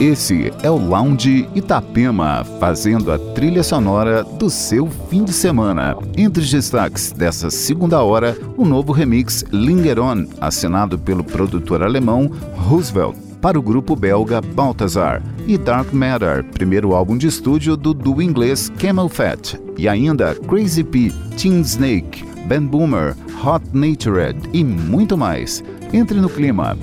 Esse é o Lounge Itapema, fazendo a trilha sonora do seu fim de semana. Entre os destaques dessa segunda hora, o novo remix Linger On, assinado pelo produtor alemão Roosevelt, para o grupo belga Balthazar, e Dark Matter, primeiro álbum de estúdio do duo inglês Camel Fat, e ainda Crazy P, Teen Snake, Ben Boomer, Hot Natured e muito mais. Entre no clima.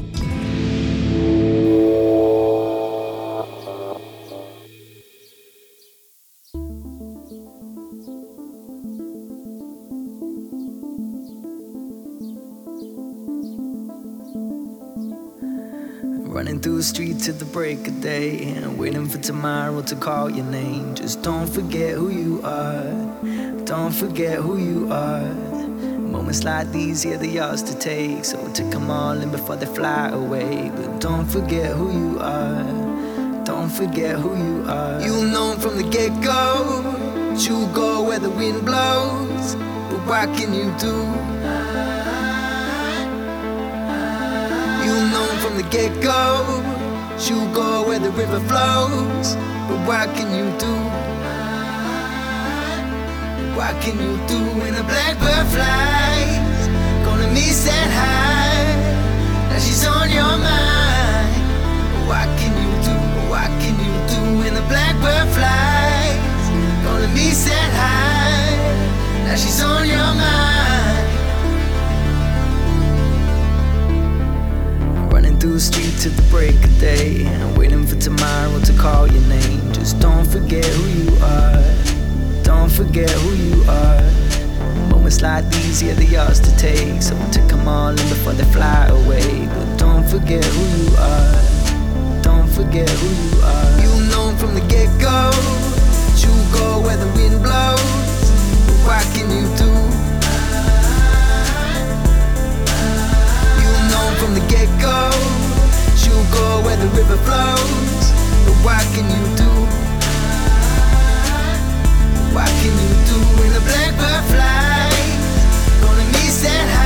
Through the streets at the break of day and waiting for tomorrow to call your name. Just don't forget who you are. Don't forget who you are. Moments like these, yeah, they're yours to take. So take them all in before they fly away. But don't forget who you are. Don't forget who you are. You'll know from the get go. You'll go where the wind blows. But what can you do? The get go. She'll go where the river flows. But what can you do? What can you do when the blackbird flies? Gonna miss that high. Now she's on your mind. What can you do? What can you do when the blackbird flies? Gonna miss that high. Now she's on your mind. Through the streets at the break of day. Waiting for tomorrow to call your name. Just don't forget who you are. Don't forget who you are. Moments like these, yeah, they're yours to take. So take them all in before they fly away. But don't forget who you are. Don't forget who you are. You know from the get go. You go where the wind blows. But what can you do? From the get go. You go where the river flows. But what can you do? What can you do when the blackbird flies? Gonna miss that high.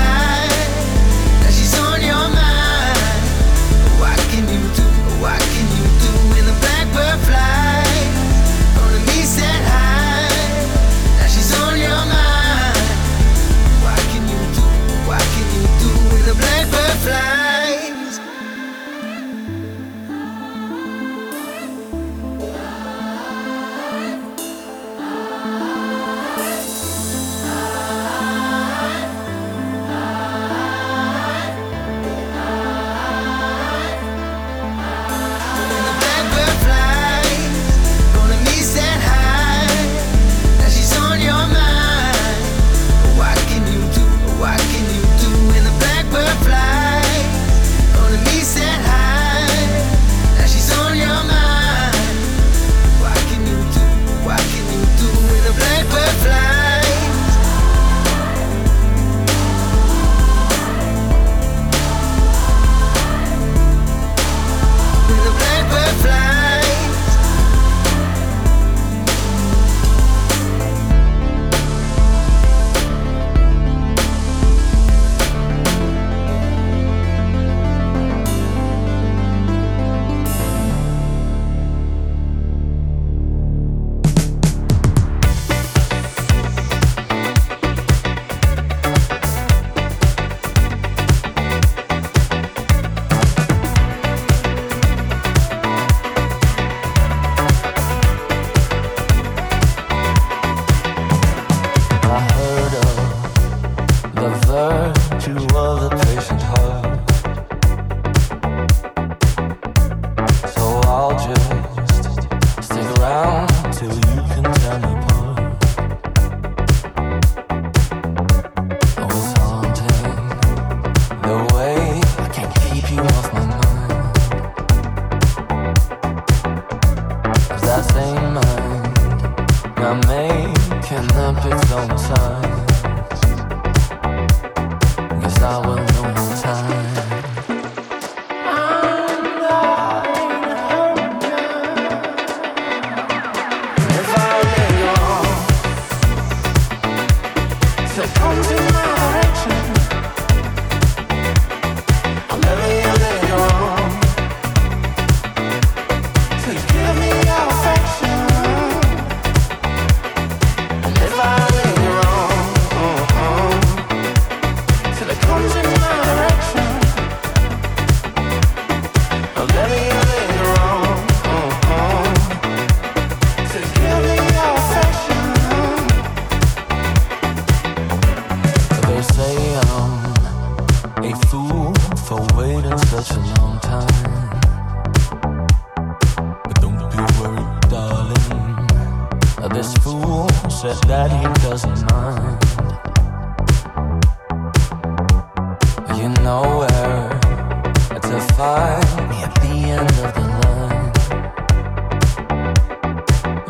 To find me at the end of the line.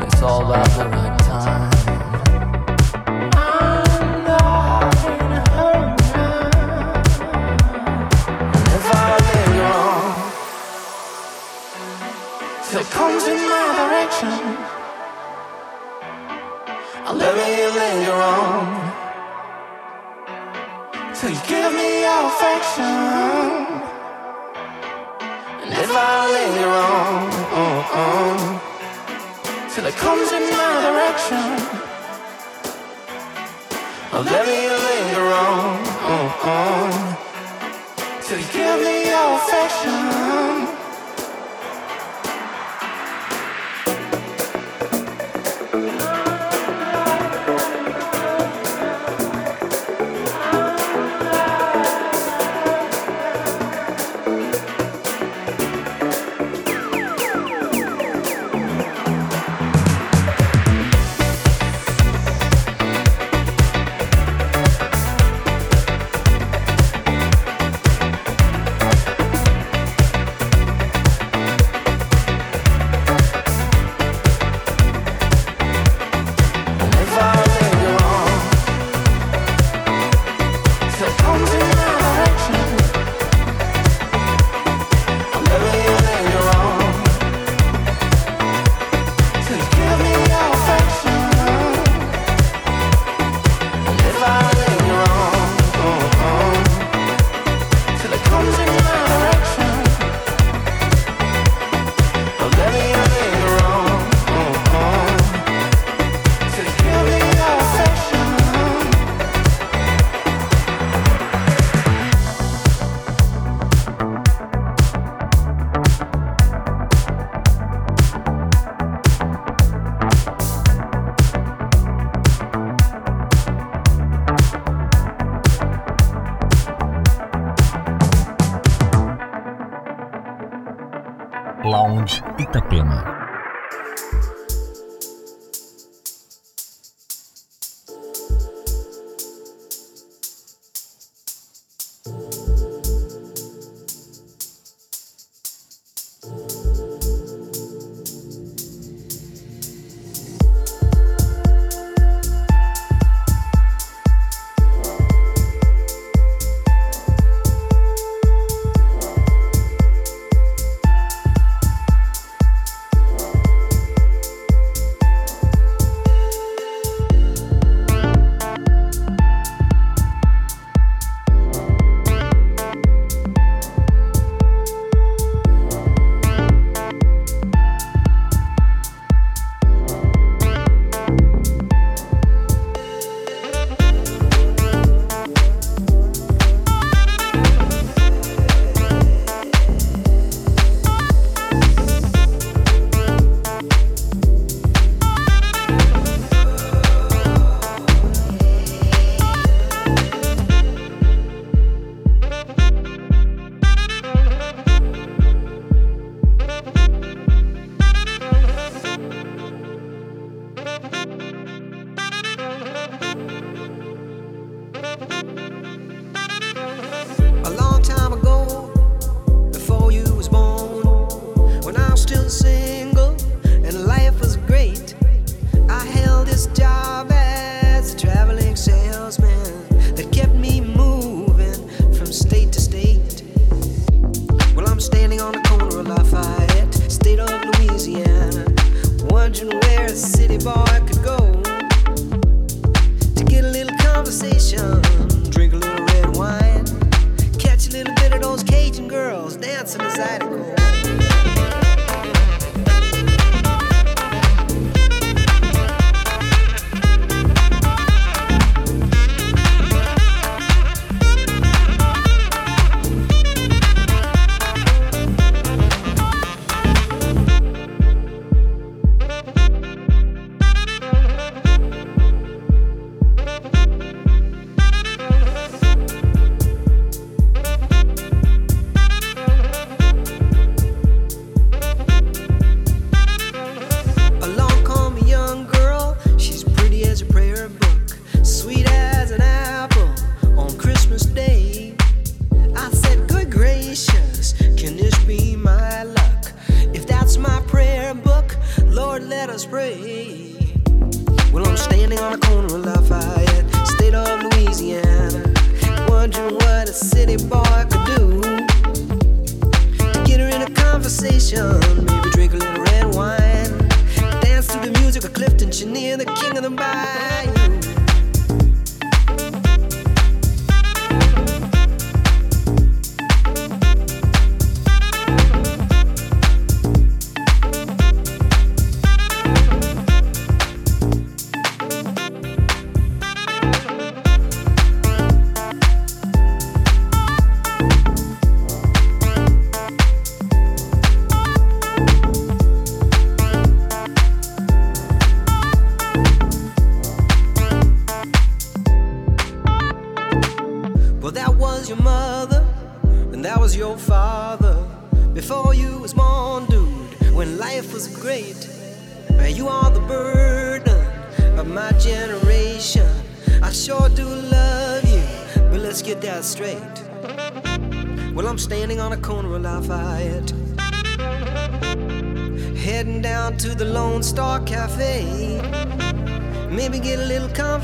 It's all about the right time. And if comes in my direction. I'll let me linger on linger on uh, uh, Till you give me your affection.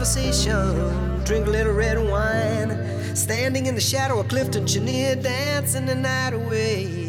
Conversation, drink a little red wine, standing in the shadow of Clifton Chenier, dancing the night away.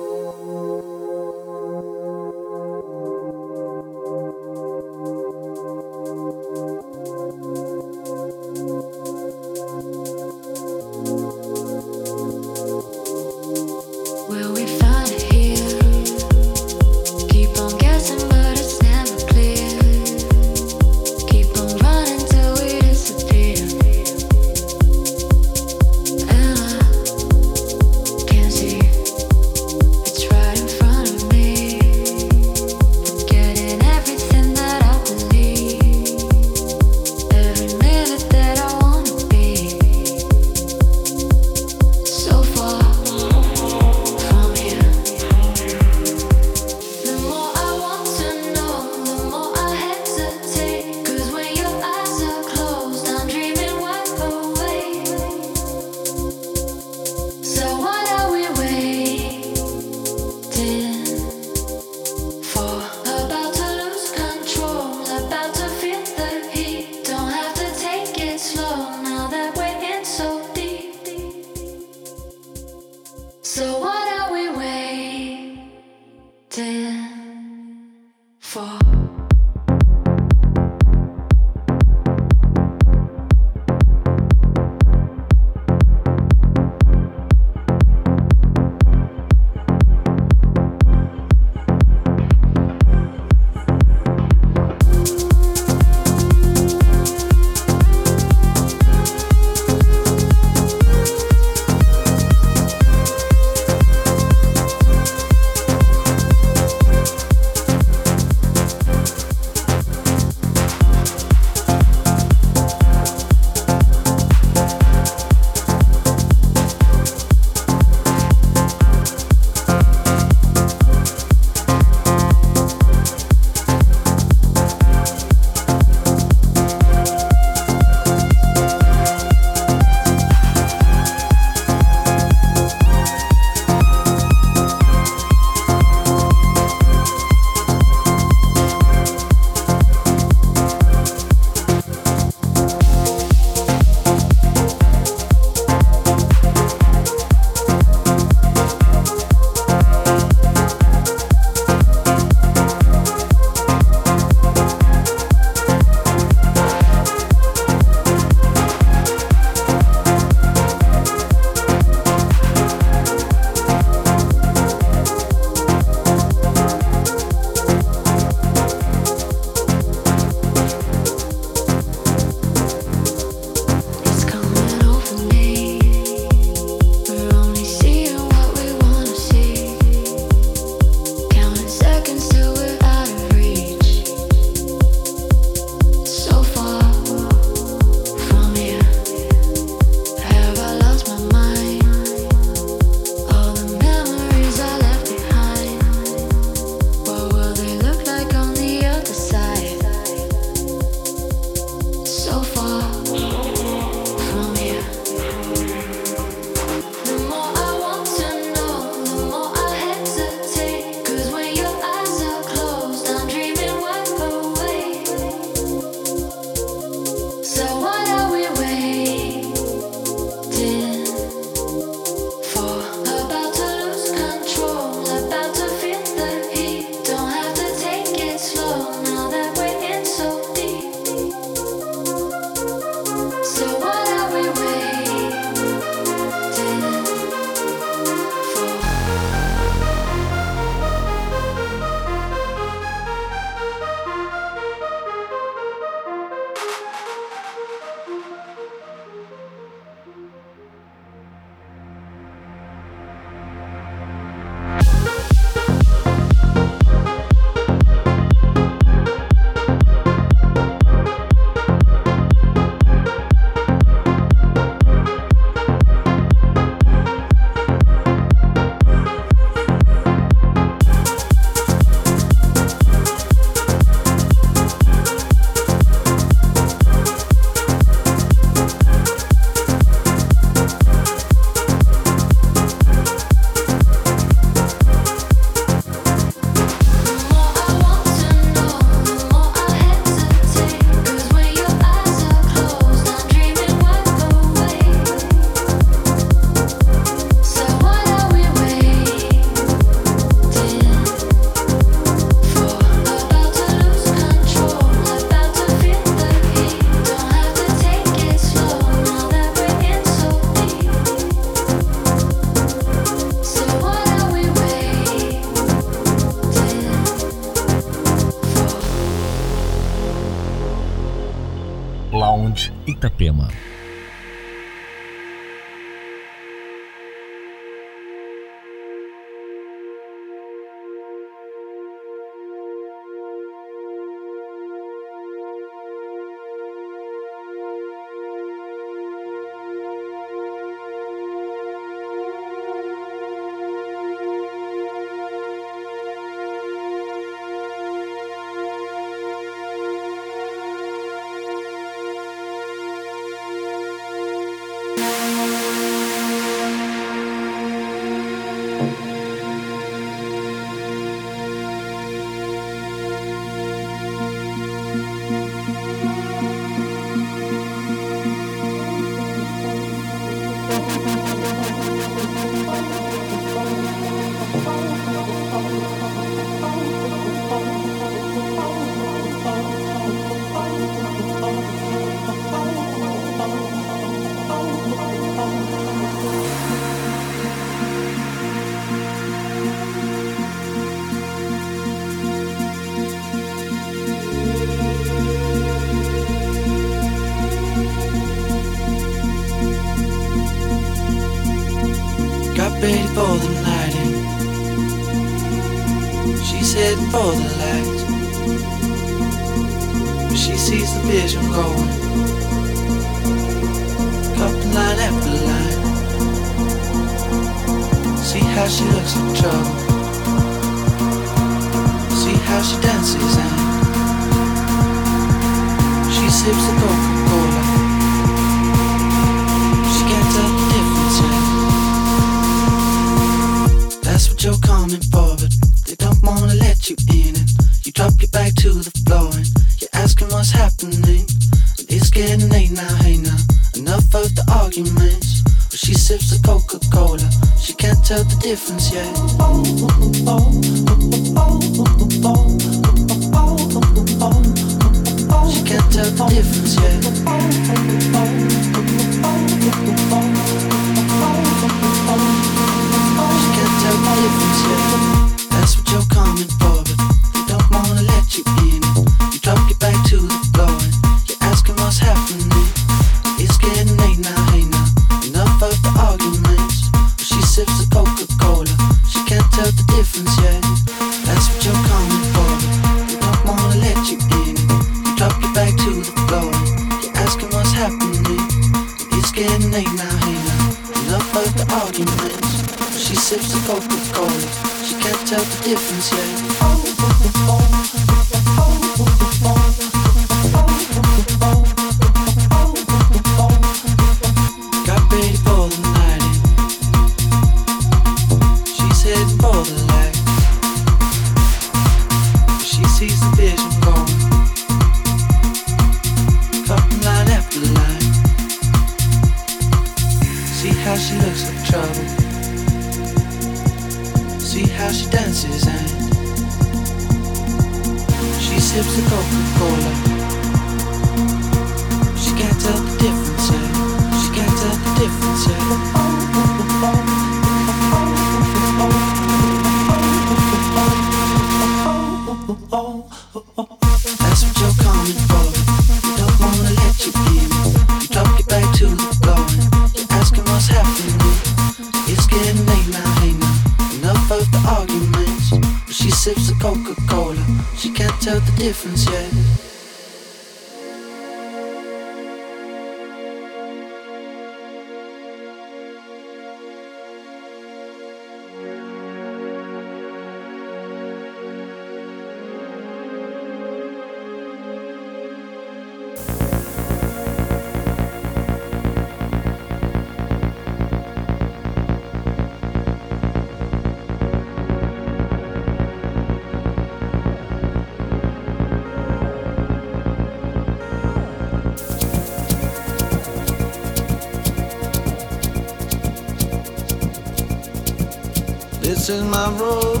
is my road.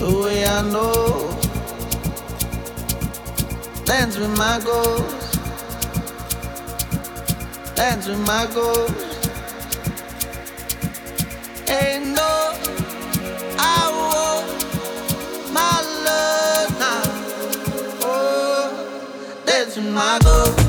The way I know. Dance with my goals. Dance with my goals. Ain't no I my love now. Oh, dance with my goals.